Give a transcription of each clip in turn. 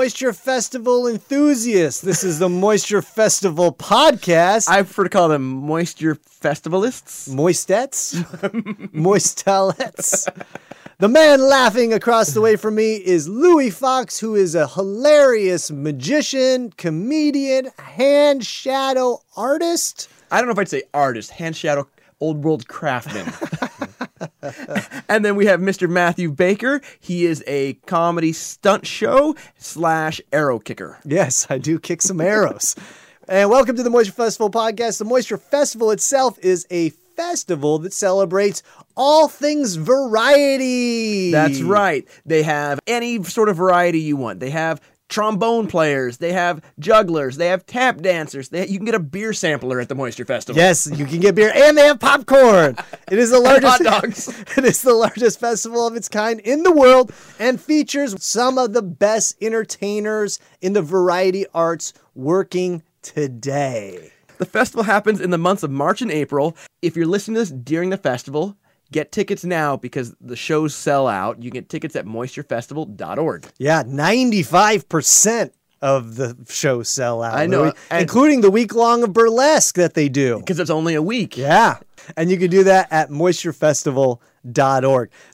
Moisture Festival enthusiasts. This is the Moisture Festival podcast. I prefer to call them moisture festivalists. Moistettes? Moistalettes. The man laughing across the way from me is Louis Fox, who is a hilarious magician, comedian, hand shadow artist. I don't know if I'd say artist, hand shadow, old world craftsman. and then we have Mr. Matthew Baker. He is a comedy stunt show slash arrow kicker. Yes, I do kick some arrows. and welcome to the Moisture Festival podcast. The Moisture Festival itself is a festival that celebrates all things variety. That's right. They have any sort of variety you want. They have trombone players, they have jugglers, they have tap dancers. They, you can get a beer sampler at the Moisture Festival. Yes, you can get beer and they have popcorn. It is the largest hot dogs. It is the largest festival of its kind in the world and features some of the best entertainers in the variety arts working today. The festival happens in the months of March and April. If you're listening to this during the festival, get tickets now because the shows sell out. You get tickets at moisturefestival.org. Yeah, 95% of the shows sell out. I know, and- including the week long of burlesque that they do. Because it's only a week. Yeah. And you can do that at moisturefestival.org.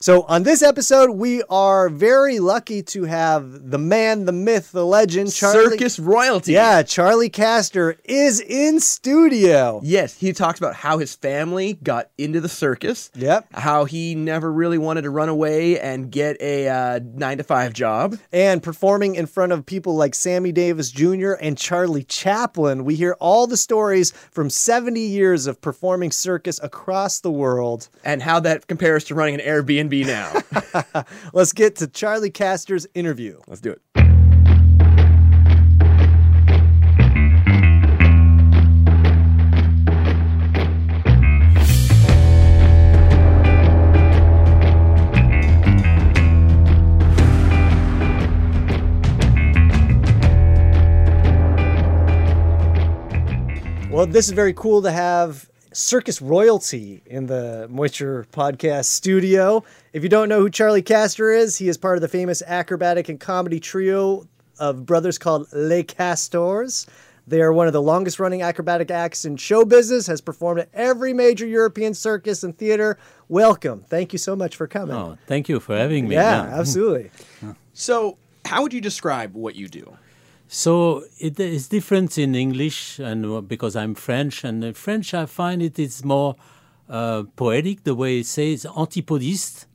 So on this episode, we are very lucky to have the man, the myth, the legend, Charly. Circus royalty. Yeah, Charly Castor is in studio. Yes, he talks about how his family got into the circus. Yep. How he never really wanted to run away and get a uh, nine to five job. And performing in front of people like Sammy Davis Jr. and Charlie Chaplin, we hear all the stories from 70 years of performing circus across the world. And how that compares to running an Airbnb now. Let's get to Charly Castor's interview. Let's do it. Well, this is very cool to have circus royalty in the Moisture Podcast studio. If you don't know who Charly Castor is, he is part of the famous acrobatic and comedy trio of brothers called Les Castors. They are one of the longest running acrobatic acts in show business, has performed at every major European circus and theater. Welcome. Thank you so much for coming. Oh, thank you for having me. yeah, mm. absolutely. So, how would you describe what you do? So it is different in English, and uh, because I'm French, and in French I find it is more uh, poetic. The way it says antipodiste.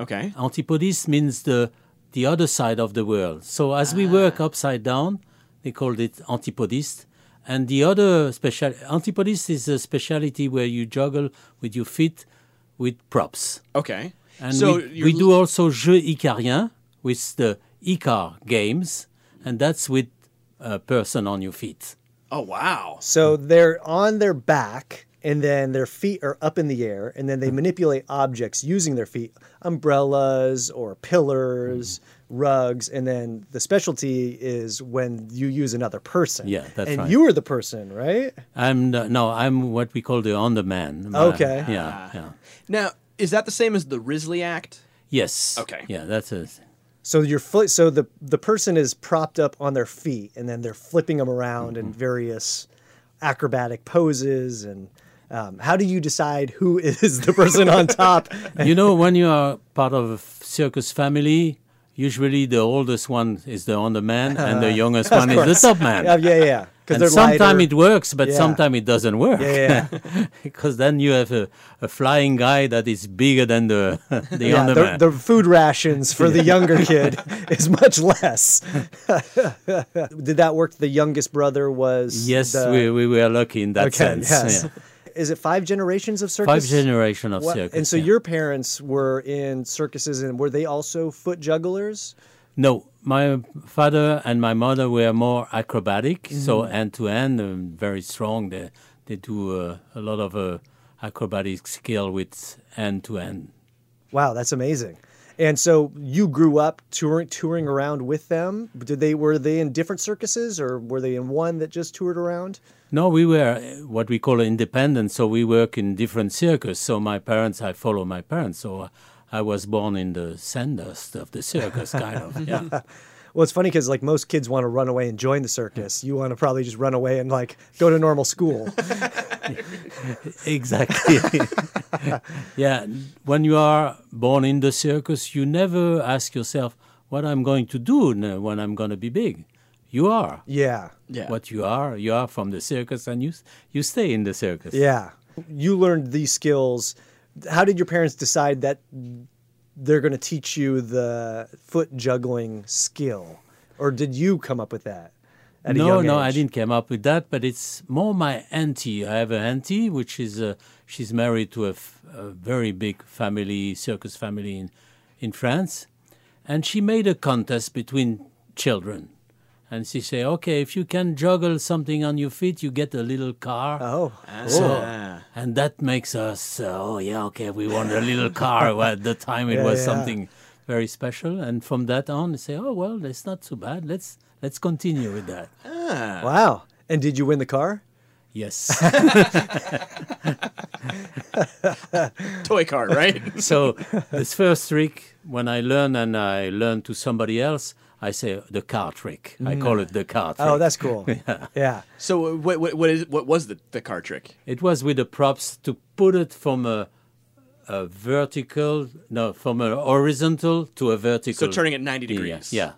Okay. Antipodiste means the the other side of the world. So as we work upside down, they called it antipodiste. And the other special antipodiste is a specialty where you juggle with your feet with props. Okay. And so we, we do also jeux icarien with the Icar games, and that's with a person on your feet. Oh wow. So they're on their back, and then their feet are up in the air, and then they mm-hmm. manipulate objects using their feet, umbrellas or pillars, mm-hmm. rugs, and then the specialty is when you use another person. Yeah, that's and right. you are the person, right? I'm the, no, I'm what we call the underman. Okay. Yeah, ah. yeah. Now, is that the same as the Risley Act? Yes. Okay. Yeah, that's a So your foot, so the the person is propped up on their feet, and then they're flipping them around in various acrobatic poses. And um, how do you decide who is the person on top? you know, when you are part of a circus family, usually the oldest one is the underman and the youngest one is the top man. yeah, yeah, yeah. And sometimes it works, but Yeah. sometimes it doesn't work. Yeah, because then you have a, a flying guy that is bigger than the the Yeah, underman. the, the food rations for the younger kid is much less. Did that work? The youngest brother was yes, the- we, we were lucky in that okay. sense. Yes. yeah. Is it five generations of circus? Five generation of What- circus. And so yeah. your parents were in circuses, and were they also foot jugglers? No, my father and my mother were more acrobatic, so hand to um, very strong. They they do uh, a lot of uh, acrobatic skill with end to end. Wow, that's amazing. And so you grew up touring touring around with them. Did they were they in different circuses or were they in one that just toured around? No, we were uh, what we call independent, so we work in different circus. So my parents, I follow my parents. So uh, I was born in the sandust of the circus, kind of. Yeah. Well, it's funny because like most kids want to run away and join the circus. You want to probably just run away and like go to normal school. exactly. yeah, when you are born in the circus, you never ask yourself what I'm going to do when I'm going to be big. You are yeah, Yeah. what you are. You are from the circus, and you you stay in the circus. yeah. You learned these skills. How did your parents decide that they're going to teach you the foot juggling skill, or did you come up with that? At a no, no, I didn't come up with that, but it's more my auntie. I have an auntie, which is uh, she's married to a, f- a very big family, circus family in in France, and she made a contest between children, and she say, okay, if you can juggle something on your feet, you get a little car. Oh, Ah. And that makes us, uh, oh yeah, okay, we want a little car. well, at the time, it Yeah, was yeah. something very special, and from that on, they say, oh well, that's not too bad. Let's let's continue with that. wow! And did you win the car? Yes. Toy car, right? so this first trick, when I learn and I learn to somebody else, I say the car trick. I call it the car trick. Oh, that's cool. yeah. yeah. so uh, what, what, what is what was the, the car trick? It was with the props to put it from a, a vertical, no, from a horizontal to a vertical. So turning it 90 Yeah, degrees. Yeah.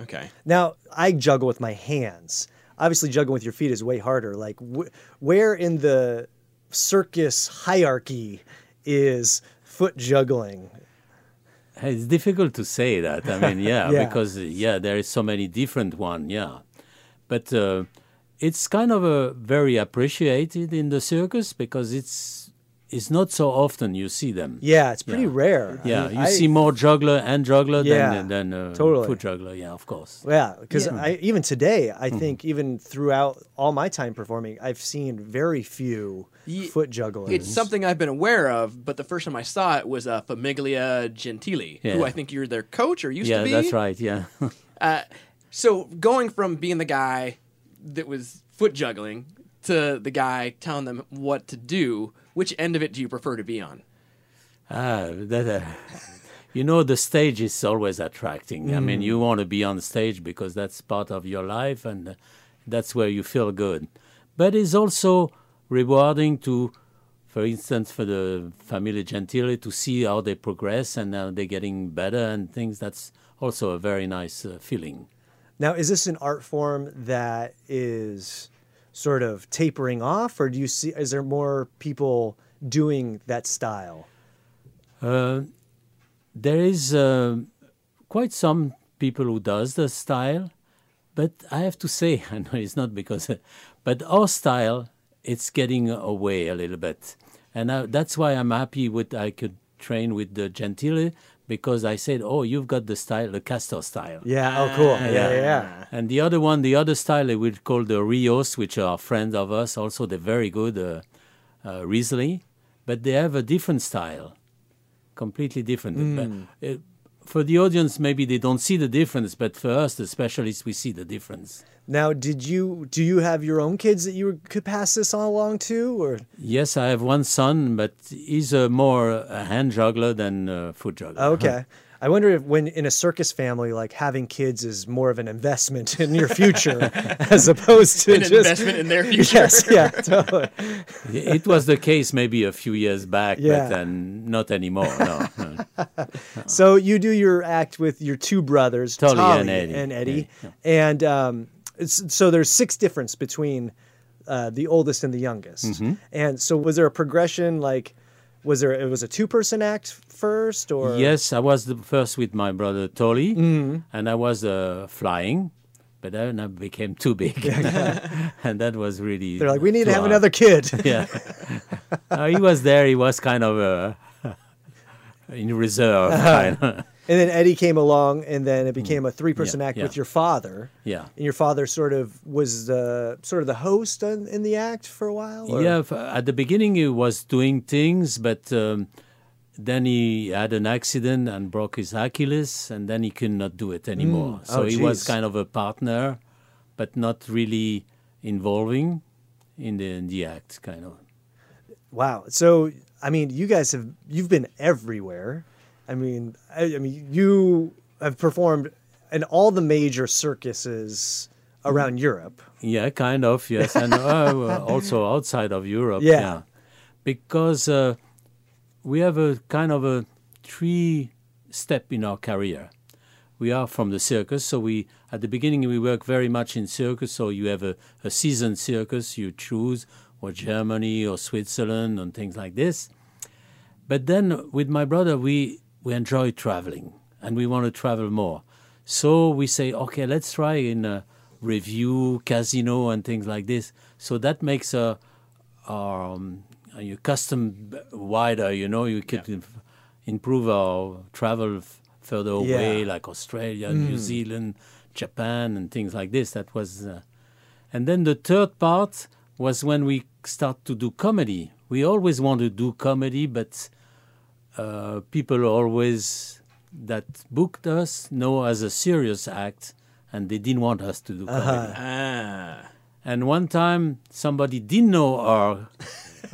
Okay. Now I juggle with my hands. Obviously, juggling with your feet is way harder. Like, wh- where in the circus hierarchy is foot juggling? It's difficult to say that. I mean, yeah, Yeah. because yeah, there is so many different one. Yeah, but uh, it's kind of a very appreciated in the circus because it's it's not so often you see them. Yeah, it's pretty Yeah. rare. I Yeah, mean, you I- see more juggler and juggler Yeah, than than uh, totally. foot juggler. Yeah, of course. Yeah, because I even today, I Mm-hmm. think even throughout all my time performing, I've seen very few Ye- foot juggling. It's something I've been aware of, but the first time I saw it was uh, Famiglia Gentili, who I think you're their coach or used Yeah, to be. that's right. Yeah. Uh, so going from being the guy that was foot juggling to the guy telling them what to do, which end of it do you prefer to be on? Ah, that, uh, you know, the stage is always attracting. I mean, Mm. you want to be on stage because that's part of your life and uh, that's where you feel good. But it's also rewarding to, for instance, for the Family Gentile to see how they progress and how they're getting better and things. That's also a very nice uh, feeling. Now, is this an art form that is sort of tapering off, or do you see? Is there more people doing that style? Uh, there is uh, quite some people who does the style, but I have to say, I know it's not because, but our style, it's getting away a little bit, and I, that's why I'm happy with I could train with the Gentile because I said, oh, you've got the style, the Castor style. Yeah. Oh, cool. Yeah, yeah. yeah. And the other one, the other style, they would call the Rios, which are friends of us. Also, they're very good, uh, uh, Riesling, but they have a different style, completely different. But, uh, for the audience, maybe they don't see the difference, but for us, the specialists, we see the difference. Now, did you do you have your own kids that you could pass this on along to, or Yes, I have one son, but he's a more a hand juggler than a foot juggler. okay? Uh-huh. I wonder if when in a circus family, like having kids is more of an investment in your future as opposed to An just investment in their future. Yes, yeah, totally. it was the case maybe a few years back, Yeah. but then not anymore. No. no. So you do your act with your two brothers, Tully Tolly and Eddie. and Eddie, Yeah, and um, it's, so there's six difference between uh, the oldest and the youngest. Mm-hmm. And so was there a progression? Like, was there it was a two person act first, or Yes, I was the first with my brother Tolly, Mm-hmm. and I was uh, flying, but then I became too big, and that was really. They're like, we need to have hard. another kid. Yeah, uh, he was there. He was kind of uh, in reserve. kind of. And then Eddie came along, and then it became a three-person Yeah, act yeah. with your father. Yeah. And your father sort of was the sort of the host in, in the act for a while. or- Yeah, at the beginning he was doing things, but um, then he had an accident and broke his Achilles, and then he could not do it anymore. So Oh, he was kind of a partner, but not really involving in the in the act, kind of. Wow. So I mean, you guys have you've been everywhere. I mean, I, I mean, you have performed in all the major circuses around Europe. Yeah, kind of, yes, and uh, also outside of Europe. Yeah. because uh, we have a kind of a three step in our career. We are from the circus, so we at the beginning we work very much in circus. So you have a, a season circus you choose, or Germany or Switzerland and things like this. But then with my brother, we, we enjoy traveling and we want to travel more. So we say, okay, let's try in a review, casino, and things like this. So that makes a, um, your custom wider. You know, you can inf- improve our travel f- further away, Yeah. like Australia, New Zealand, Japan, and things like this. That was, uh, and then the third part was when we start to do comedy. We always want to do comedy, but uh, people always that booked us know as a serious act, and they didn't want us to do comedy. Ah. And one time, somebody didn't know our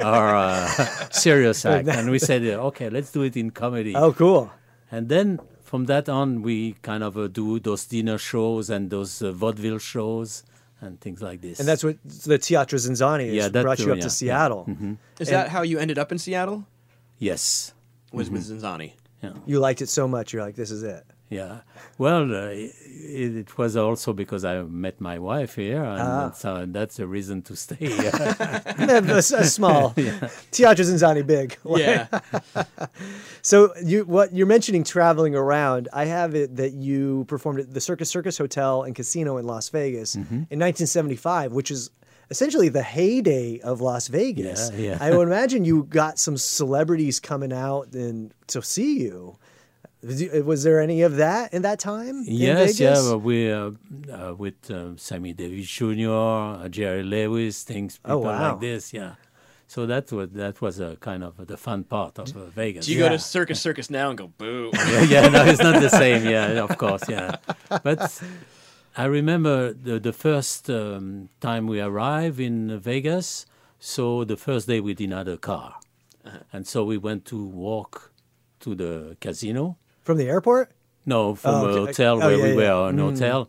our uh, serious act, and we said, uh, "Okay, let's do it in comedy." Oh, cool. And then from that on, we kind of uh, do those dinner shows and those uh, vaudeville shows and things like this. And that's what the Teatro ZinZanni Yeah, has that brought you up yeah, to yeah. Seattle. Is And- that how you ended up in Seattle? yes, Was with ZinZanni? yeah. You liked it so much, you're like, this is it. Yeah. Well, uh, it, it was also because I met my wife here, and Ah. so that's a reason to stay here. a, a small Teatro ZinZanni big. Yeah. So you what you're mentioning traveling around. I have it that you performed at the Circus Circus Hotel and Casino in Las Vegas Mm-hmm. in 1975, which is essentially the heyday of Las Vegas. Yeah, yeah. I would imagine you got some celebrities coming out and to see you. Was there any of that in that time? in yes, yeah. Vegas? We uh, uh, with uh, Sammy Davis Jr., uh, Jerry Lewis, things Oh, wow. like this. Yeah. So that was that was a kind of the fun part of uh, Vegas. Do you Yeah. go to Circus Circus now and go boo? yeah, yeah, no, it's not the same. Yeah, of course, yeah. But I remember the the first um, time we arrived in Vegas. So the first day we didn't have a car, and so we went to walk to the casino. From the airport? No, from Oh, a okay. hotel Oh, where yeah, we yeah. were, an hotel.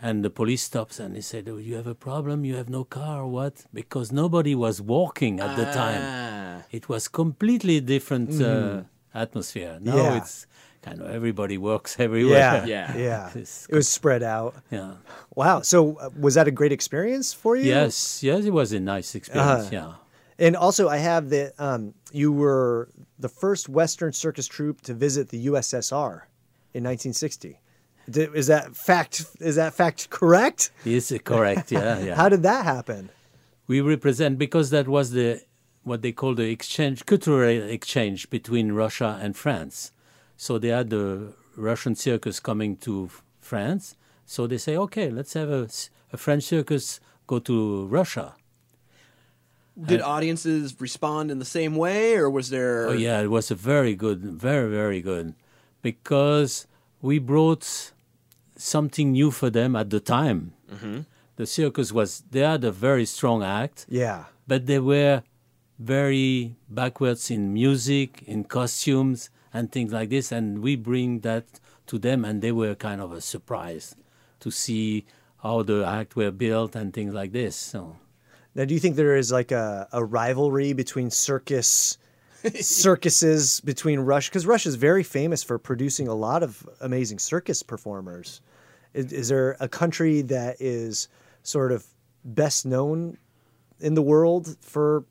And the police stops and they said, oh, "You have a problem? You have no car? or What?" Because nobody was walking at the time. Ah. It was completely different uh, atmosphere. Now. Yeah. it's kind of everybody works everywhere. Yeah. Yeah. Yeah. It was spread out. yeah. Wow. So uh, was that a great experience for you? Yes, yes, it was a nice experience. Uh-huh. Yeah. And also, I have that um, you were the first Western circus troupe to visit the USSR in 1960. Did, is that fact? Is that fact correct? Is it correct. Yeah, yeah. How did that happen? we represent because that was the what they call the exchange cultural exchange between Russia and France. So they had the Russian circus coming to France. So they say, okay, let's have a French circus go to Russia. Did audiences respond in the same way, or was there? Oh yeah, it was a very good, very very good, because we brought something new for them at the time. Mm-hmm. The circus was they had a very strong act, Yeah. but they were very backwards in music, in costumes, and things like this. And we bring that to them, and they were kind of a surprise to see how the act were built and things like this. So Now, do you think there is like a, a rivalry between circus circuses between Russia? Because Russia is very famous for producing a lot of amazing circus performers. Is, is there a country that is sort of best known in the world for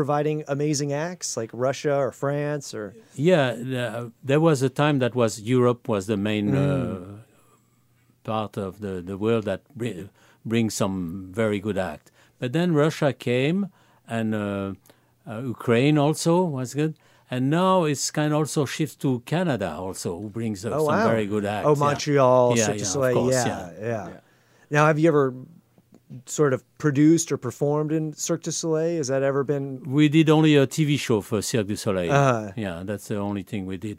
providing amazing acts, like Russia or France or? yeah, the, there was a time that was Europe was the main uh, part of the, the world that br- brings some very good act. But then Russia came, and uh, uh, Ukraine also was good. And now it's kind of also shift to Canada also, who brings up Oh some wow. very good acts. Oh, yeah. Montreal, Yeah, yeah, Soleil. course, yeah, yeah, Now, have you ever sort of produced or performed in Cirque du Soleil? Has that ever been? We did only a TV show for Cirque du Soleil. Uh-huh. Yeah, that's the only thing we did.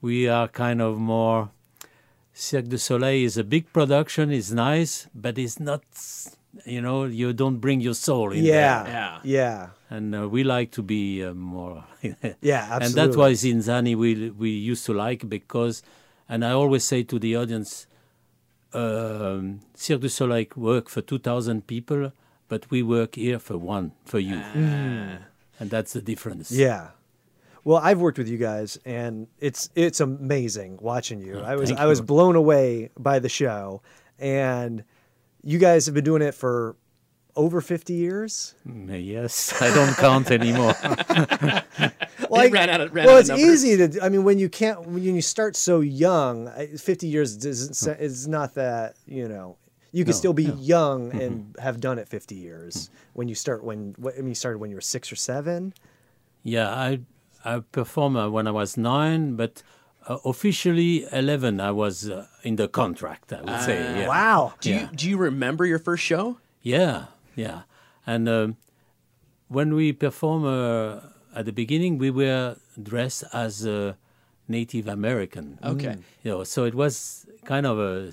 We are kind of more. Cirque du Soleil is a big production, it's nice, but it's not, you know, you don't bring your soul in Yeah, there. Yeah. yeah, And uh, we like to be uh, more. yeah. Absolutely. And that's why ZinZanni we, we used to like because, and I always say to the audience, um, Cirque du Soleil work for 2,000 people, but we work here for one, for you. And that's the difference. Yeah. Well, I've worked with you guys, and it's it's amazing watching you. I was thank I was blown away by the show, and you guys have been doing it for over fifty years. Mm, Yes, I don't count anymore. Like, ran out of- ran well, out of it's numbers. easy to. I mean, when you can't, when you start so young, fifty years doesn't. It's not that you know. You can No, still be no. Mm-hmm. young and have done it fifty years. When you start, when what, I mean, you started when you were six or seven. yeah, I I performed uh, when I was nine, but uh, officially 11, I was uh, in the contract, I would say. Yeah. Wow. Do you do you remember your first show? Yeah, yeah. And um, when we perform uh, at the beginning, we were dressed as uh, Native American. Okay. You know, so it was kind of a,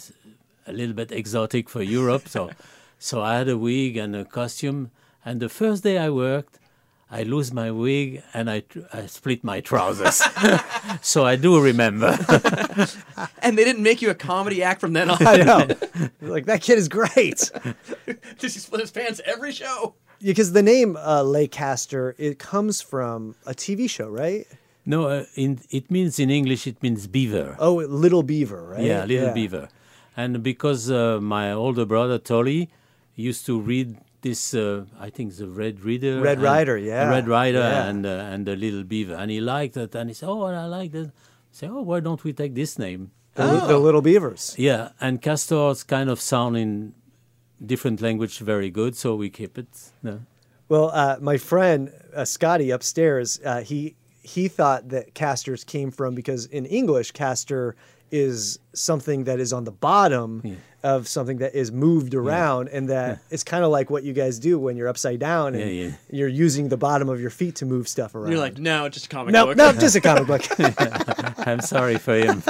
a little bit exotic for Europe. So, so I had a wig and a costume. And the first day I worked, I lose my wig and I, tr- I split my trousers. so I do remember. And they didn't make you a comedy act from then on. I know. like that kid is great. Does he split his pants every show? Because the name uh, Les Castors, it comes from a TV show, right? no, uh, in, it means in English, it means beaver. Oh, Little Beaver, right? Yeah, Little Beaver. And because uh, my older brother Tolly used to read this, uh, I think the Red Reader, Red Rider, yeah, Red Rider, yeah. and uh, and the Little Beaver, and he liked it, and he said, "Oh, I like that." Say, "Oh, why don't we take this name?" The, li- the Little Beavers. Yeah, and castors kind of sound in different language very good, so we keep it. No. Well, uh, my friend uh, Scotty upstairs, uh, he he thought that casters came from because in English, caster is something that is on the bottom of something that is moved around, and that it's kind of like what you guys do when you're upside down and Yeah, yeah. you're using the bottom of your feet to move stuff around. You're like, no, just a comic no, book. no, just a comic book. I'm sorry for him.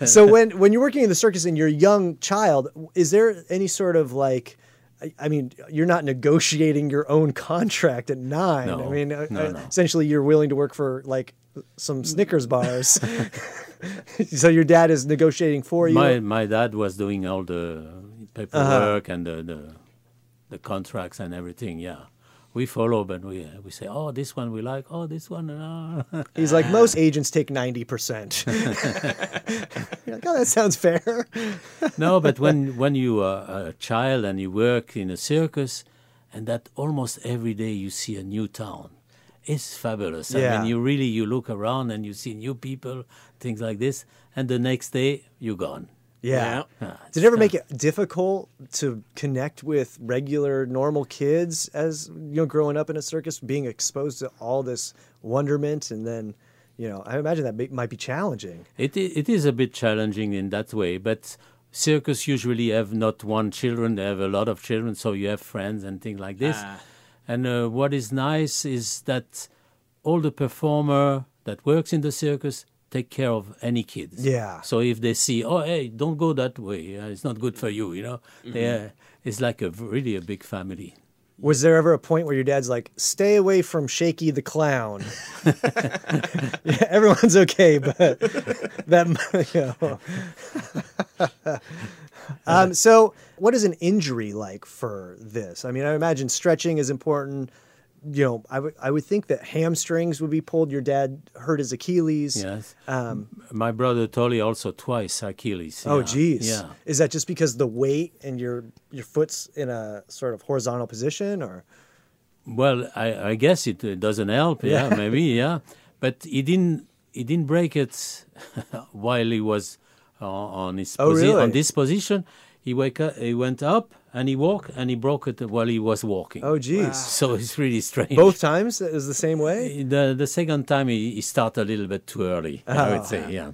so when when you're working in the circus and you're a young child, is there any sort of like I- I mean, you're not negotiating your own contract at nine. No, I mean, uh, no, uh, no. essentially, you're willing to work for like some Snickers bars. so your dad is negotiating for you. my my dad was doing all the paperwork and the, the the contracts and everything. Yeah, we follow, but we uh, we say, oh, this one we like. Oh, this one. Uh. He's like, most agents take ninety percent. You're like, oh, that sounds fair. no, but when when you are a child and you work in a circus, and that almost every day you see a new town. It's fabulous. I mean, you really you look around and you see new people, things like this, and the next day you're gone. Yeah. Ah, Did it ever make it difficult to connect with regular, normal kids as you know, growing up in a circus, being exposed to all this wonderment, and then, you know, I imagine that might be challenging. It it is a bit challenging in that way, but circus usually have not one children; they have a lot of children, so you have friends and things like this. Ah. And uh, what is nice is that all the performer that works in the circus take care of any kids. Yeah. So if they see, oh hey, don't go that way, uh, it's not good for you, you know, they are, it's like a v- really a big family. Was there ever a point where your dad's like, "Stay away from Shaky the clown"? yeah, everyone's okay, but that you know. Um, so, what is an injury like for this? I mean, I imagine stretching is important. You know, I would I would think that hamstrings would be pulled. Your dad hurt his Achilles. Yes. Um, My brother Tolly also twice Achilles. Oh, yeah. geez. Yeah. Is that just because the weight and your your foot's in a sort of horizontal position, or? Well, I, I guess it doesn't help. Yeah, Yeah. maybe. Yeah, but he didn't. He didn't break it while he was on his Oh, posi- really? on this position. He wake up, He went up and he walked and he broke it while he was walking. Oh, geez. So it's really strange. Both times is the same way. The the second time he, he started a little bit too early. I Oh. would say, yeah.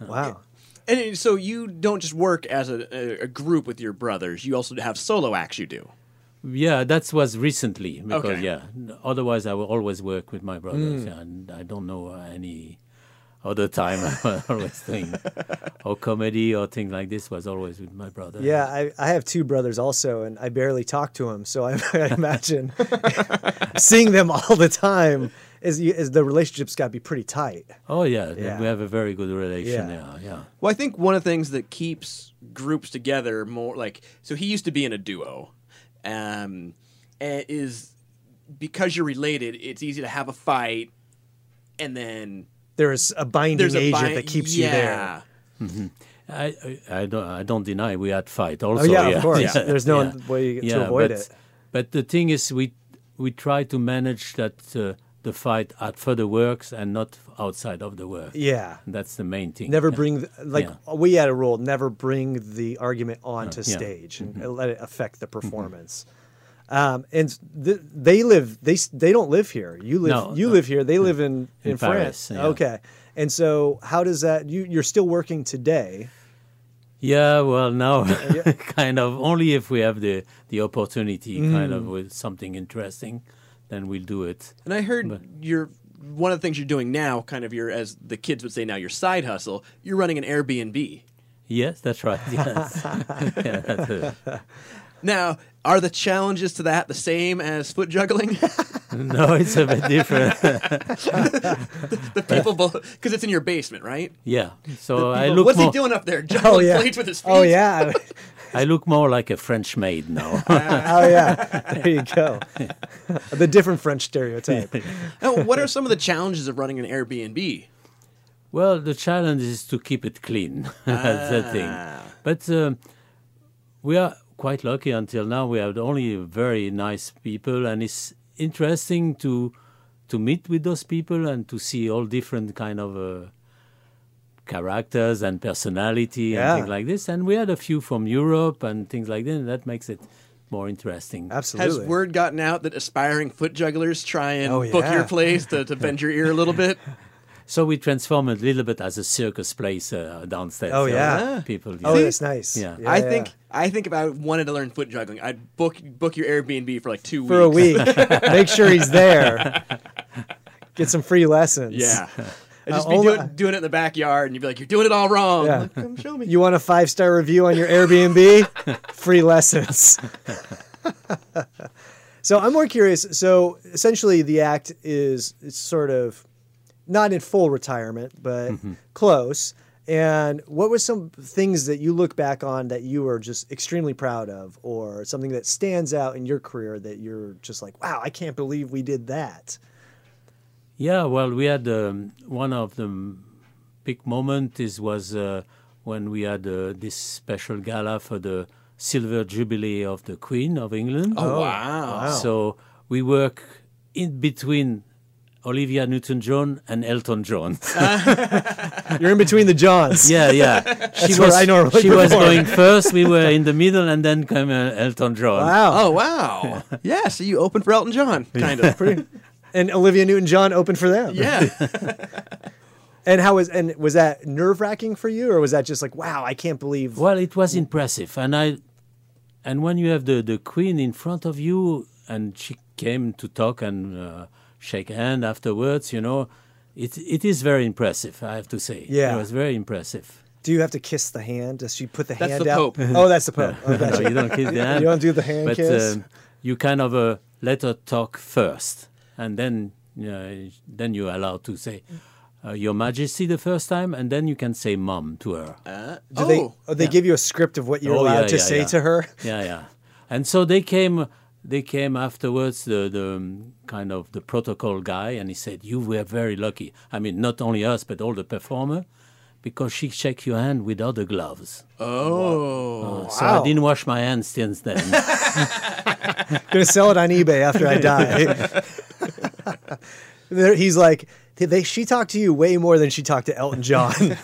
Wow. And so you don't just work as a, a, a group with your brothers. You also have solo acts you do. Yeah, that was recently because Okay. yeah. Otherwise, I will always work with my brothers, Mm. and I don't know any other time I always think or comedy or things like this was always with my brother. Yeah, I, I have two brothers also, and I barely talk to them. So I, I imagine seeing them all the time is, is the relationship's got to be pretty tight. Oh yeah, Yeah. we have a very good relation. Yeah. Yeah, yeah. Well, I think one of the things that keeps groups together more like so he used to be in a duo, um, and is because you're related. It's easy to have a fight, and then There's a binding there's a agent bi- that keeps you there. Yeah. I, I I don't I don't deny we had fight also. Oh yeah, of course. yeah, There's no yeah. way to Yeah, avoid but, it. But the thing is, we we try to manage that uh, the fight at further works and not outside of the work. Yeah. That's the main thing. Never bring the, like Yeah. we had a rule: never bring the argument onto yeah. stage and Mm-hmm. let it affect the performance. Um, and th- they live they they don't live here. You live No, you no. live here. They live in in, In France. Paris, yeah. Okay. And so how does that you you're still working today? Yeah, well, now kind of only if we have the the opportunity, kind Mm. of with something interesting, then we'll do it. And I heard you're one of the things you're doing now, kind of your as the kids would say now, your side hustle. You're running an Airbnb. Yes, that's right. Yes. yeah, that's it. Now, are the challenges to that the same as foot juggling? No, it's a bit different. the people, because it's in your basement, right? yeah. So I look What's more. he doing up there? Juggling Oh yeah. plates with his feet. Oh yeah. I look more like a French maid now. oh yeah. There you go. the different French stereotype. Now, what are some of the challenges of running an Airbnb? Well, the challenge is to keep it clean. That's the thing. But um, we are quite lucky until now. We have only very nice people, and it's interesting to to meet with those people and to see all different kind of uh, characters and personality Yeah. and things like this. And we had a few from Europe and things like that. And that makes it more interesting. Absolutely. Has word gotten out that aspiring foot jugglers try and Oh, book your place to, to bend your ear a little bit? So we transform it a little bit as a circus place uh, downstairs. Oh, So yeah. people. Oh, yeah. that's nice. Yeah. I yeah. think I think if I wanted to learn foot juggling, I'd book book your Airbnb for like two for a week. Make sure he's there. Get some free lessons. Yeah. I'd just Uh, be only- doing, doing it in the backyard, and you'd be like, "You're doing it all wrong." Yeah. Like, Come show me. You want a five star review on your Airbnb? Free lessons. so I'm more curious. So essentially, the act is is sort of not in full retirement, but close. And what were some things that you look back on that you were just extremely proud of, or something that stands out in your career that you're just like, wow, I can't believe we did that? Yeah, well, we had um, one of the m- big moment is was uh, when we had uh, this special gala for the silver jubilee of the Queen of England. oh wow. So we work in between Olivia Newton-John and Elton John. You're in between the Johns. yeah, yeah. She That's where I normally she was going first. We were in the middle, and then came uh, Elton John. Wow. Oh wow. yeah. So you opened for Elton John, kind of. And Olivia Newton John opened for them. yeah. And how was and was that nerve wracking for you, or was that just like, wow, I can't believe? Well, it was impressive, and I, and when you have the the queen in front of you, and she came to talk and uh, shake hand afterwards, you know, it it is very impressive. I have to say, Yeah. it was very impressive. Do you have to kiss the hand? Does she put the That's hand the out? Pope. Oh, that's the Pope. Oh, No, you don't kiss the hand. You don't do the hand but, kiss? um, you kind of uh, let her talk first, and then uh, then you're allowed to say. Uh, Your Majesty the first time, and then you can say "mom" to her. Do oh. they? Oh, they give you a script of what you're Oh, allowed yeah, to yeah, say yeah. to her. yeah, yeah. And so they came. They came afterwards. The the um, kind of the protocol guy, and he said, "You were very lucky. I mean, not only us, but all the performer, because she shake your hand without the gloves. Oh. So Wow. I didn't wash my hands since then. Gonna sell it on eBay after I die. He's like, they? She talked to you way more than she talked to Elton John.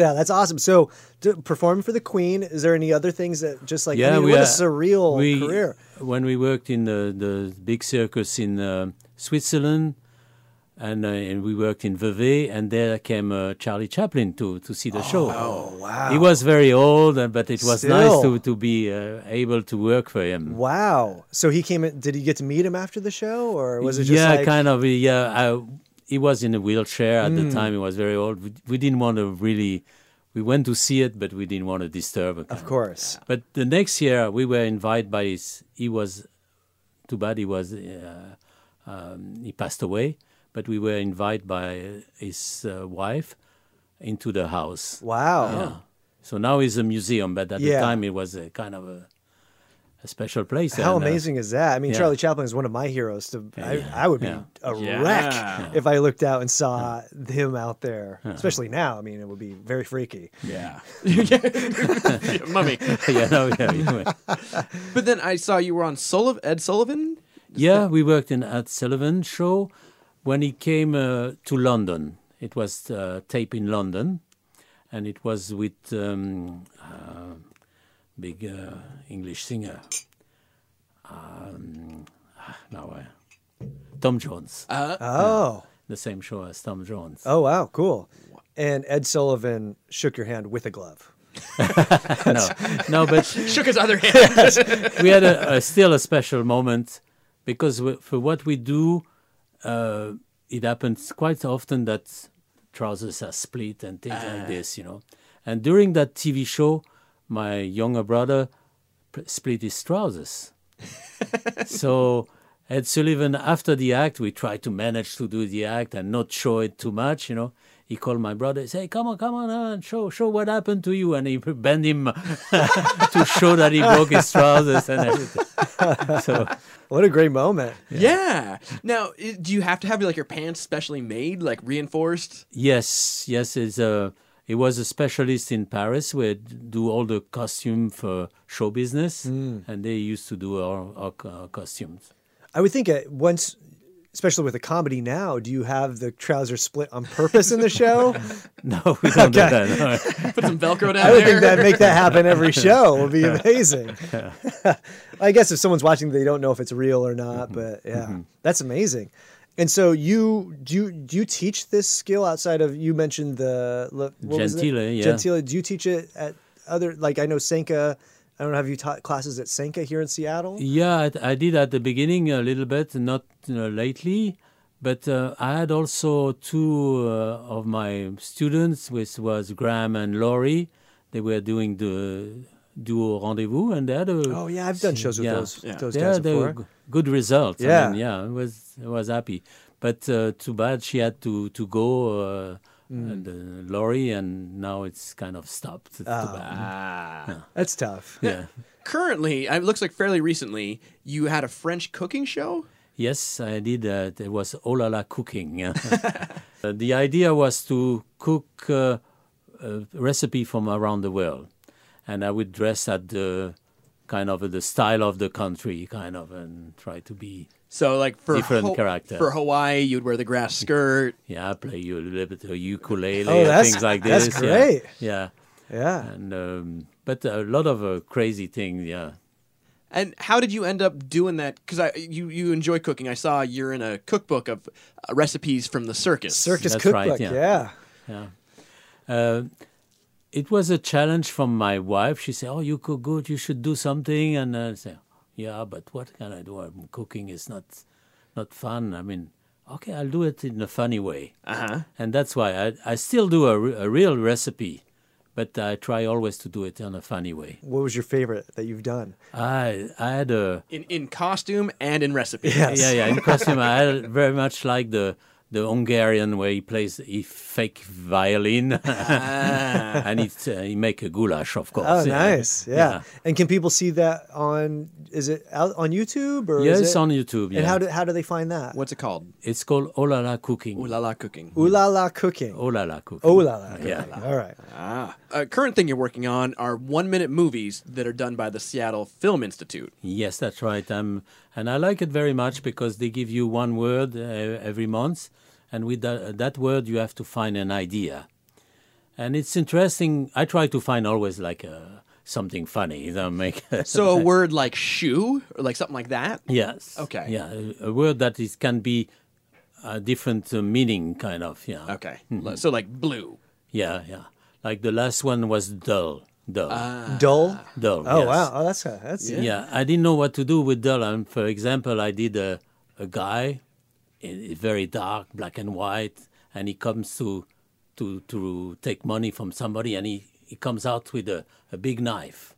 Yeah, that's awesome. So, to perform for the Queen, is there any other things that just like I mean, we what a surreal we- career? When we worked in the, the big circus in uh, Switzerland, and, uh, and we worked in Vevey, and there came uh, Charlie Chaplin to, to see the show. Oh wow! He was very old, uh, but it was Still. nice to, to be uh, able to work for him. Wow. So he came in. Did he get to meet him after the show, or was it just yeah, like, kind of. Yeah, I, he was in a wheelchair at Mm. the time. He was very old. We, we didn't want to really. We went to see it, but we didn't want to disturb. him. Of course. But the next year, we were invited by his. He was. Too bad he was. Uh, um, he passed away, but we were invited by his uh, wife into the house. Wow. Yeah. So now it's a museum, but at Yeah. the time it was a kind of a, a special place. How and, uh, amazing is that? I mean, yeah. Charlie Chaplin is one of my heroes. To, I, Yeah, I would be yeah. a wreck Yeah. if I looked out and saw him out there, especially now. I mean, it would be very freaky. Yeah. Yeah, Mummy. yeah, no, yeah, yeah. But then I saw you were on Sullivan, Ed Sullivan. Yeah, we worked in Ed Sullivan show when he came uh, to London. It was uh, tape in London, and it was with um, uh, big uh, English singer. Um, ah, now, uh, Tom Jones. Oh. the same show as Tom Jones. Oh, wow. Cool. And Ed Sullivan shook your hand with a glove. no, no, but Shook his other hand. we had a, a still a special moment because we, for what we do, uh, it happens quite often that trousers are split and things like this, you know. And during that TV show, my younger brother split his trousers. so Ed Sullivan, after the act, we tried to manage to do the act and not show it too much, you know. He called my brother, say, "Come on, come on, uh, show, show what happened to you," and he bent him to show that he broke his trousers and everything. so What a great moment. yeah. Now, do you have to have like your pants specially made, like reinforced? yes, yes, it's a. He was a specialist in Paris where do all the costume for show business, mm. and they used to do our, our co- costumes. I would think at once, especially with a comedy now, do you have the trousers split on purpose in the show? No, we don't do that. no. Put some Velcro down I would there. think that make that happen every show would be amazing. I guess if someone's watching, they don't know if it's real or not, mm-hmm. but yeah, mm-hmm. that's amazing. And so you do you, do you teach this skill outside of you mentioned the what? Gentile, yeah. Gentile. Do you teach it at other like I know SANCA? I don't know. Have you taught classes at SANCA here in Seattle? Yeah, I, I did at the beginning a little bit, not uh, lately. But uh, I had also two uh, of my students, which was Graham and Laurie. They were doing the duo rendezvous, and they had a Oh yeah, I've done shows with Yeah. those Yeah. those they guys before. G- good result. Yeah. I mean, yeah, I was I was happy. But uh, too bad she had to to go, uh, Mm. and uh, Laurie, and now it's kind of stopped. It's Oh. too bad. Ah. That's tough. Yeah. Currently, it looks like fairly recently, you had a French cooking show. Yes, I did that. It was oh la la cooking. Uh, the idea was to cook uh, a recipe from around the world, and I would dress at the kind of the style of the country, kind of, and try to be So, like for Different character. For Hawaii, you'd wear the grass skirt. yeah, play you a little bit of ukulele, Oh, or that's- things like that's this. yeah. great. Yeah, Yeah. and um, but a lot of uh, crazy things. Yeah. And how did you end up doing that? Because I you you enjoy cooking. I saw you're in a cookbook of uh, recipes from the circus. Circus That's cookbook. right, yeah. yeah. Yeah. Uh, it was a challenge from my wife. She said, "Oh, you cook good. You should do something." And I said, "Yeah, but what can I do? I'm cooking is not not fun. I mean, okay, I'll do it in a funny way." Uh huh. And that's why I I still do a, re- a real recipe, but I try always to do it in a funny way. What was your favorite that you've done? I I had a In in costume and in recipe. Yes. yeah yeah in costume. I had very much like the. The Hungarian where he plays he fake violin, and he uh, he make a goulash, of course. Oh, yeah. nice. Yeah. And can people see that on? Is it out on YouTube or? Yes, is it, on YouTube. Yeah. And how do how do they find that? What's it called? it's called Oh La La Cooking. Ooh la la cooking. Ooh la la cooking. Oh La La Cooking. Oh la la. Yeah. cooking. All right. Ah. A current thing you're working on are one minute movies that are done by the Seattle Film Institute. Yes, that's right. Um, and I like it very much because they give you one word uh, every month, and with that, that word you have to find an idea. and it's interesting. I try to find always like uh, something funny. You know, make So a word like shoe or like something like that. yes, Okay. yeah, a, a word that is can be a different uh, meaning, kind of. Yeah, Okay. Mm-hmm. So like blue. yeah, yeah. Like the last one was dull, dull, Dull. dull. Oh yes. wow. Oh, that's a, that's Yeah. I didn't know what to do with dull. And for example, I did a, a guy, i- very dark, black and white, and he comes to to to take money from somebody, and he, he comes out with a, a big knife.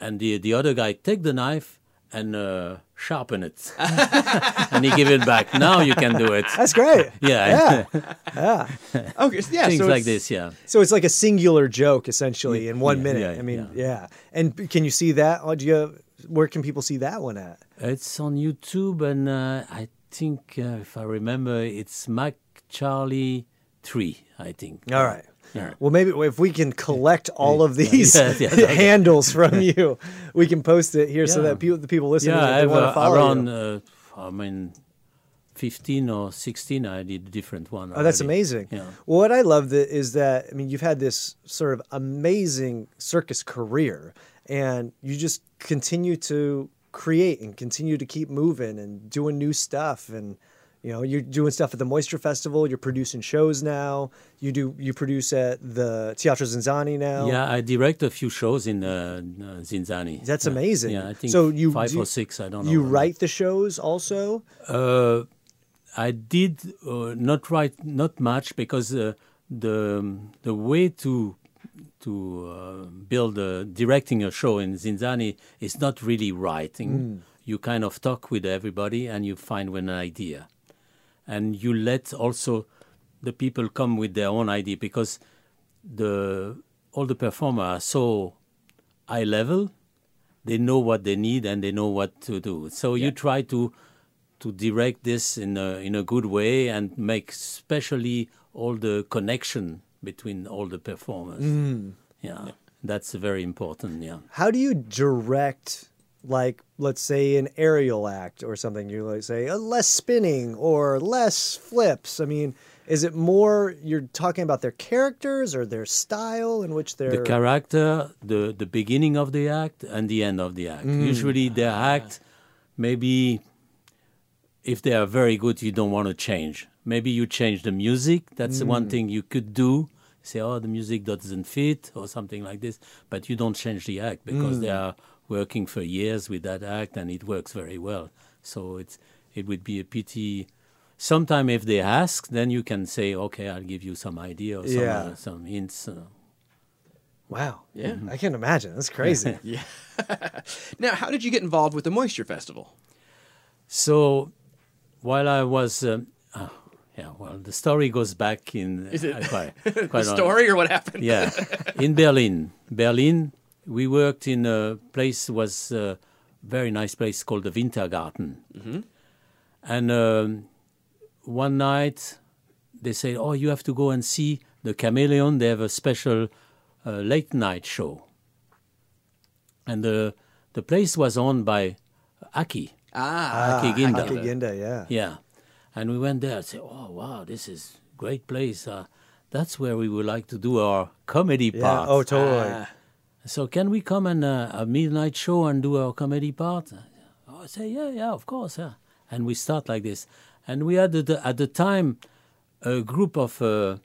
And the the other guy take the knife and uh, sharpen it, and he give it back. Now you can do it. That's great. Yeah, yeah, yeah. Okay. yeah. things so like this. Yeah. So it's like a singular joke essentially in one yeah, minute. yeah, I mean, yeah. yeah. And can you see that? Or do you? Where can people see that one at? It's on YouTube, and uh, I think, uh, if I remember, it's Mac Charlie 3, I think. All right. Yeah. Well, maybe if we can collect all of these yeah, yeah, handles from you, we can post it here so that people, the people listening, Yeah, I have want to uh, follow around, uh, I mean, 15 or 16, I did a different one. Oh, that's amazing. Yeah. Well, what I love that is that I mean, you've had this sort of amazing circus career, and you just continue to create and continue to keep moving and doing new stuff and. You know, you're doing stuff at the Moisture Festival. You're producing shows now. You do. You produce at the Teatro ZinZanni now. Yeah, I direct a few shows in uh, uh, ZinZanni. That's Yeah. amazing. Yeah, I think So you- five do- or six, I don't know. You write the shows also. Uh, I did uh, not write not much because uh, the the way to to uh, build a, directing a show in ZinZanni is not really writing. You kind of talk with everybody and you find an idea, and you let also the people come with their own idea because the all the performers are so high level they know what they need and they know what to do. So you try to to direct this in a in a good way and make specially all the connection between all the performers. Mm. Yeah, that's very important. Yeah. How do you direct, like, let's say an aerial act or something? You like say uh, less spinning or less flips. I mean, is it more you're talking about their characters or their style in which they're The character, the the beginning of the act and the end of the act. Mm. Usually, the ah. act, maybe if they are very good, you don't want to change. Maybe you change the music. That's the one thing you could do. Say, oh, the music doesn't fit or something like this. But you don't change the act because they are working for years with that act and it works very well. So it's it would be a pity. Sometime if they ask, then you can say, okay, I'll give you some idea or some, Yeah. uh, some hints. Uh, wow? Yeah. I can't imagine. That's crazy. Yeah. now, how did you get involved with the Moisture Festival? So while I was, um, yeah, well, the story goes back in Is it uh, quite, The quite long- story or what happened? Yeah, in Berlin. Berlin, we worked in a place was a very nice place called the Wintergarten, and um, one night they said, "Oh, you have to go and see the Chameleon. They have a special uh, late night show." And the the place was owned by Aki. Ah, Aki Ginda. Aki Ginda, yeah. Yeah, and we went there and said, "Oh wow, this is great place. Uh, that's where we would like to do our comedy Yeah. part." Oh, totally. Ah. So can we come and uh, a midnight show and do our comedy part? Oh, I say, yeah, yeah, of course, yeah. And we start like this, and we had at the, at the time a group of uh,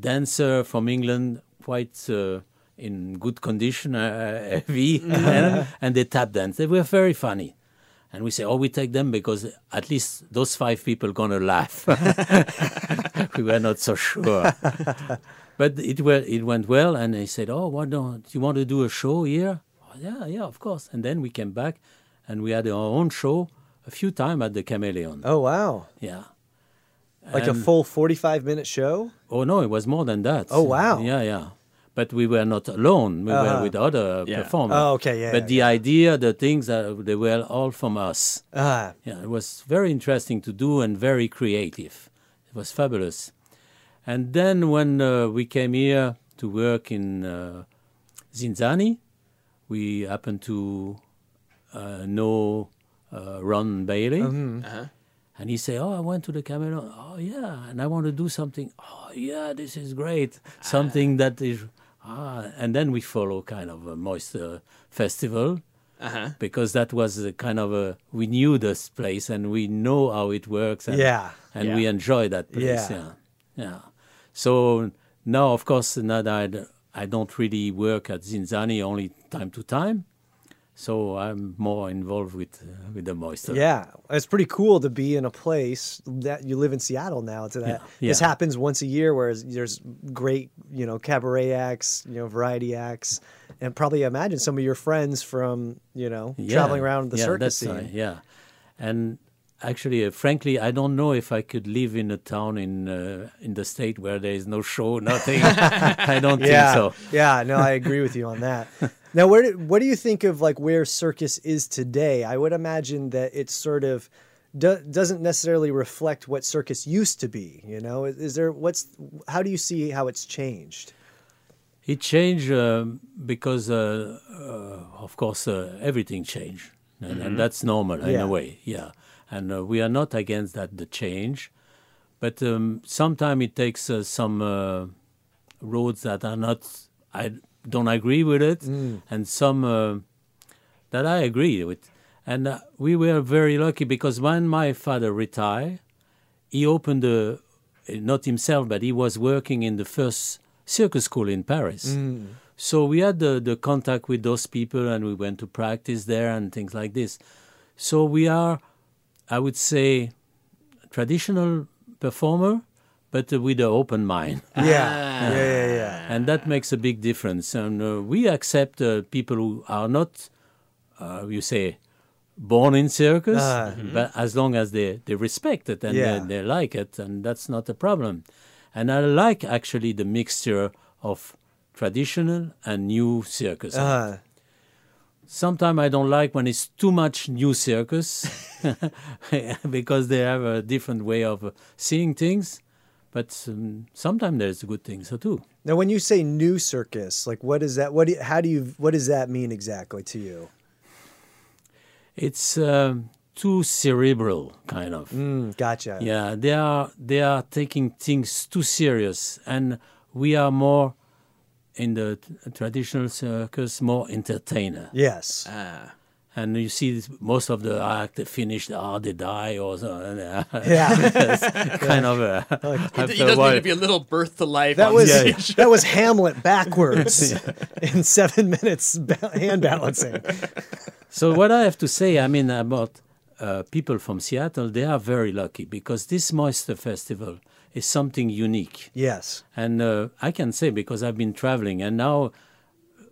dancer from England, quite uh, in good condition, uh, heavy, and, and they tap dance. They were very funny. And we say, oh, we take them because at least those five people gonna laugh. we were not so sure. But it it went well, and they said, "Oh, why don't you want to do a show here?" Oh, yeah, yeah, of course. And then we came back, and we had our own show a few times at the Chameleon. Oh wow. Yeah. Like a full forty-five minute show. Oh no, it was more than that. Oh, wow. Yeah, yeah. But we were not alone. We Uh-huh. were with other Yeah. performers. Oh, okay, yeah, But yeah, the idea, the things, uh, they were all from us. Ah, Yeah, it was very interesting to do and very creative. It was fabulous. And then when uh, we came here to work in uh, ZinZanni, we happened to uh, know uh, Ron Bailey. Uh-huh. And he say, "Oh, I went to the Camelot. Oh, yeah, and I want to do something. Oh, yeah, this is great. Something that is ah." And then we follow kind of a moisture festival Uh-huh. because that was a kind of a we knew this place and we know how it works. And, Yeah. and Yeah. we enjoy that place. Yeah. Yeah, yeah. So now, of course, now that I don't really work at ZinZanni only time to time. So I'm more involved with uh, with the moisture. Yeah, it's pretty cool to be in a place that you live in Seattle now. To that, Yeah, this yeah. happens once a year, whereas there's great, you know, cabaret acts, you know, variety acts, and probably imagine some of your friends from, you know, traveling around the yeah, circus that's scene. right, yeah, and actually, uh, frankly, I don't know if I could live in a town in uh, in the state where there is no show, nothing. I don't yeah, think so. yeah, no, I agree with you on that. Now, where do, what do you think of like where circus is today? I would imagine that it's sort of do, doesn't necessarily reflect what circus used to be. You know, is, is there what's how do you see how it's changed? It changed um, because, uh, uh, of course, uh, everything changed, and, and that's normal in Yeah. a way. Yeah, and uh, we are not against that the change, but um, sometimes it takes uh, some uh, roads that are not. I don't agree with it, and some uh, that I agree with. And uh, we were very lucky because when my father retired, he opened a not himself, but he was working in the first circus school in Paris. So we had the, the contact with those people and we went to practice there and things like this. So we are, I would say, traditional performer, but uh, with an open mind. Yeah, yeah, yeah, yeah. and that makes a big difference. And uh, we accept uh, people who are not, uh, you say, born in circus, Ah. but as long as they, they respect it and Yeah. they, they like it, and that's not a problem. And I like actually the mixture of traditional and new circus. Uh, Sometimes I don't like when it's too much new circus because they have a different way of uh, seeing things. But um, sometimes there's good things so too. now, when you say new circus, like what is that? What do you, how do you what does that mean exactly to you? It's um, too cerebral, kind of. Mm, gotcha. Yeah, they are they are taking things too serious, and we are more in the t- traditional circus, more entertainer. Yes. Ah. And you see this, most of the act they finish, oh, they die, or so. Yeah. kind of a, He, after he doesn't need to be a little birth to life. That on was stage. that was Hamlet backwards in seven minutes ba- hand balancing. So what I have to say, I mean, about uh, people from Seattle, they are very lucky because this Moisture Festival is something unique. Yes. And uh, I can say because I've been traveling and now uh,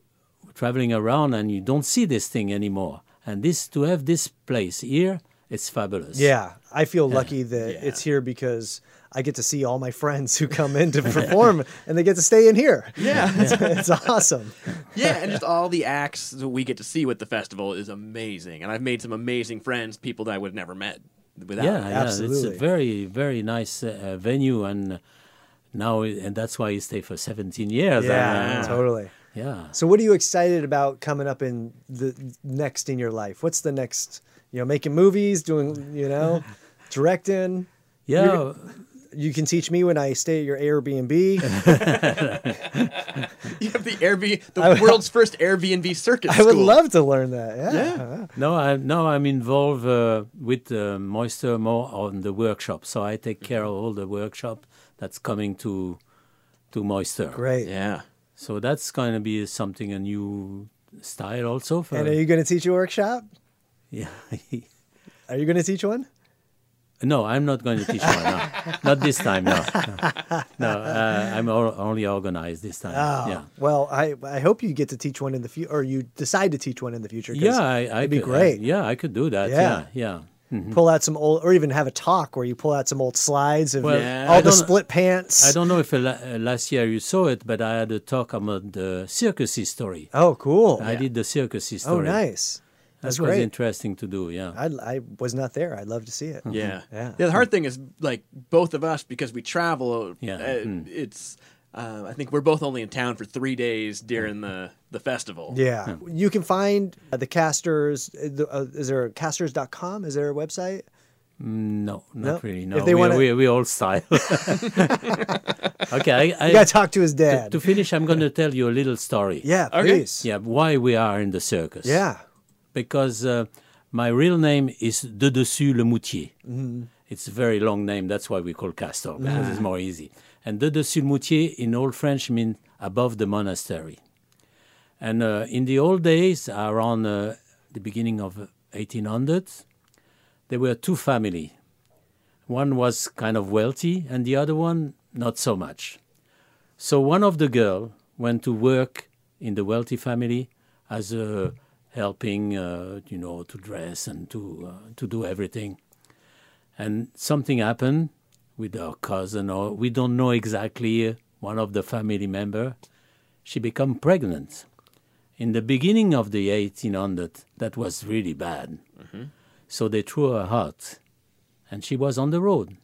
traveling around and you don't see this thing anymore. And this to have this place here, it's fabulous. Yeah, I feel lucky that Yeah. it's here because I get to see all my friends who come in to perform, and they get to stay in here. Yeah. it's, it's awesome. yeah, and just all the acts that we get to see with the festival is amazing. And I've made some amazing friends, people that I would have never met without. yeah, it. yeah. It's a very, very nice uh, venue, and now and that's why you stay for 17 years. Yeah, And, uh, totally. Yeah. So, what are you excited about coming up in the next in your life? What's the next? You know, making movies, doing you know, directing. Yeah, You can teach me when I stay at your Airbnb. You have the Airbnb, the world's first Airbnb circuit I would love to learn that. Yeah. No, I no, I'm involved uh, with uh, Moisture more on the workshop. So I take care of all the workshop that's coming to to Moisture. Great. Yeah. So that's going to be something a new style also for. And are you going to teach a workshop? yeah. Are you going to teach one? no, I'm not going to teach one. No. not this time. No, no, no uh, I'm o- only organized this time. Oh, yeah. Well, I I hope you get to teach one in the future, or you decide to teach one in the future. Yeah, I, I it'd be could, great. I- yeah, I could do that. Yeah. Yeah, yeah. Mhm. Pull out some old, or even have a talk where you pull out some old slides of Well, Yeah. all I the split pants. I don't know if uh, uh, last year you saw it, but I had a talk about the circus history. Oh, cool. I did the circus history. oh, nice. That's That was great. interesting to do. Yeah. I I was not there. I'd love to see it. Yeah. Yeah. The hard thing is like both of us because we travel. Yeah. uh, Mm. It's. Uh, I think we're both only in town for three days during the the festival. Yeah. You can find uh, the Castors. uh, the- Uh, is there castors.com? Is there a website? No, not No? really. If No, they we, wanna- we, we all style. okay, I, I, You gotta talk to his dad. to finish, I'm going to tell you a little story. yeah, Okay. please. Yeah, why we are in the circus. Yeah. Because uh, my real name is De Dessus Le Moutier. It's a very long name. That's why we call Castor, because it's more easy. And the De Dessus Le Moutier in Old French means above the monastery. And uh, in the old days, around uh, the beginning of 1800s, there were two families. One was kind of wealthy, and the other one not so much. So one of the girl went to work in the wealthy family as a helping, uh, you know, to dress and to uh, to do everything. And something happened with her cousin, or we don't know exactly. Uh, one of the family member, she became pregnant. In the beginning of the 1800, that was really bad. So they threw her out, and she was on the road,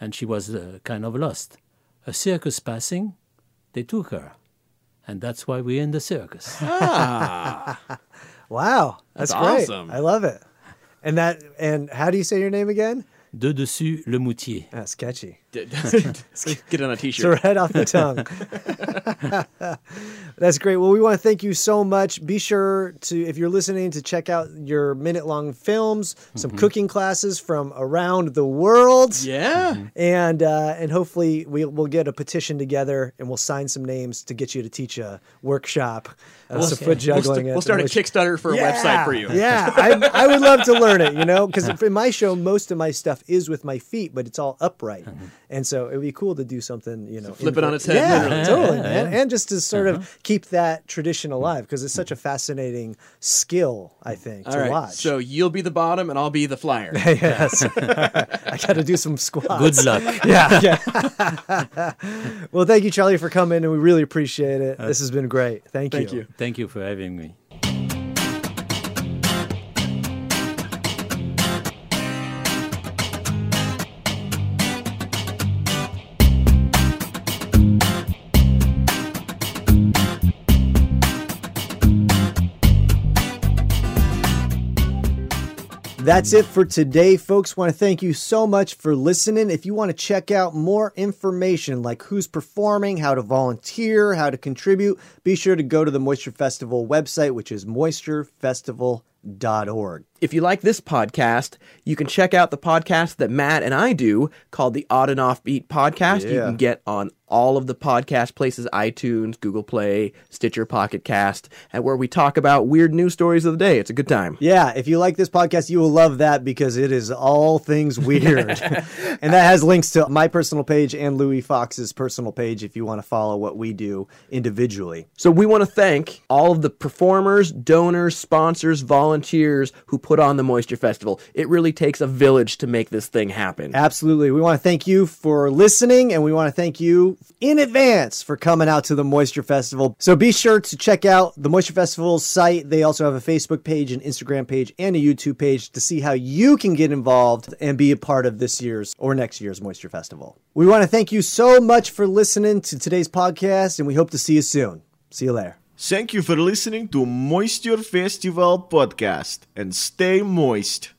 and she was uh, kind of lost. A circus passing, they took her, and that's why we're in the circus. ah. Wow. That's, That's great. awesome. I love it. And that and how do you say your name again? De dessus le moutier. Catchy. Get on a T-shirt. right off the tongue. That's great. Well, we want to thank you so much. Be sure to, if you're listening, to check out your minute long films, some cooking classes from around the world. Yeah. And uh, and hopefully we'll, we'll get a petition together and we'll sign some names to get you to teach a workshop, uh, some foot We'll, juggling. st- we'll start a Kickstarter for a website for you. Yeah, I, I would love to learn it, you know, because in my show, most of my stuff is with my feet, but it's all upright. And so it would be cool to do something, you know. flip it on its head, Yeah, literally. totally, man. And just to sort of uh-huh. keep that tradition hmm. alive, because it's such a fascinating skill, I think, All to right. watch. So you'll be the bottom and I'll be the flyer. yes. I got to do some squats. Good luck. Yeah. yeah. well, thank you, Charly, for coming, and we really appreciate it. Uh, this has been great. Thank you. Thank you. Thank you for having me. That's it for today, folks. Want to thank you so much for listening. If you want to check out more information like who's performing, how to volunteer, how to contribute, be sure to go to the Moisture Festival website, which is moisturefestival.org. If you like this podcast, you can check out the podcast that Matt and I do called the Odd and Offbeat Podcast. You can get on all of the podcast places iTunes, Google Play, Stitcher, Pocket Cast, and where we talk about weird news stories of the day. It's a good time. Yeah, if you like this podcast, you will love that because it is all things weird. and that has links to my personal page and Louis Fox's personal page if you want to follow what we do individually. So we want to thank all of the performers, donors, sponsors, volunteers who put on the Moisture Festival. It really takes a village to make this thing happen. Absolutely. We want to thank you for listening and we want to thank you in advance for coming out to the Moisture Festival. So be sure to check out the Moisture Festival's site. They also have a Facebook page, an Instagram page, and a YouTube page to see how you can get involved and be a part of this year's or next year's Moisture Festival. We want to thank you so much for listening to today's podcast and we hope to see you soon. See you later. Thank you for listening to Moisture Festival podcast and stay moist.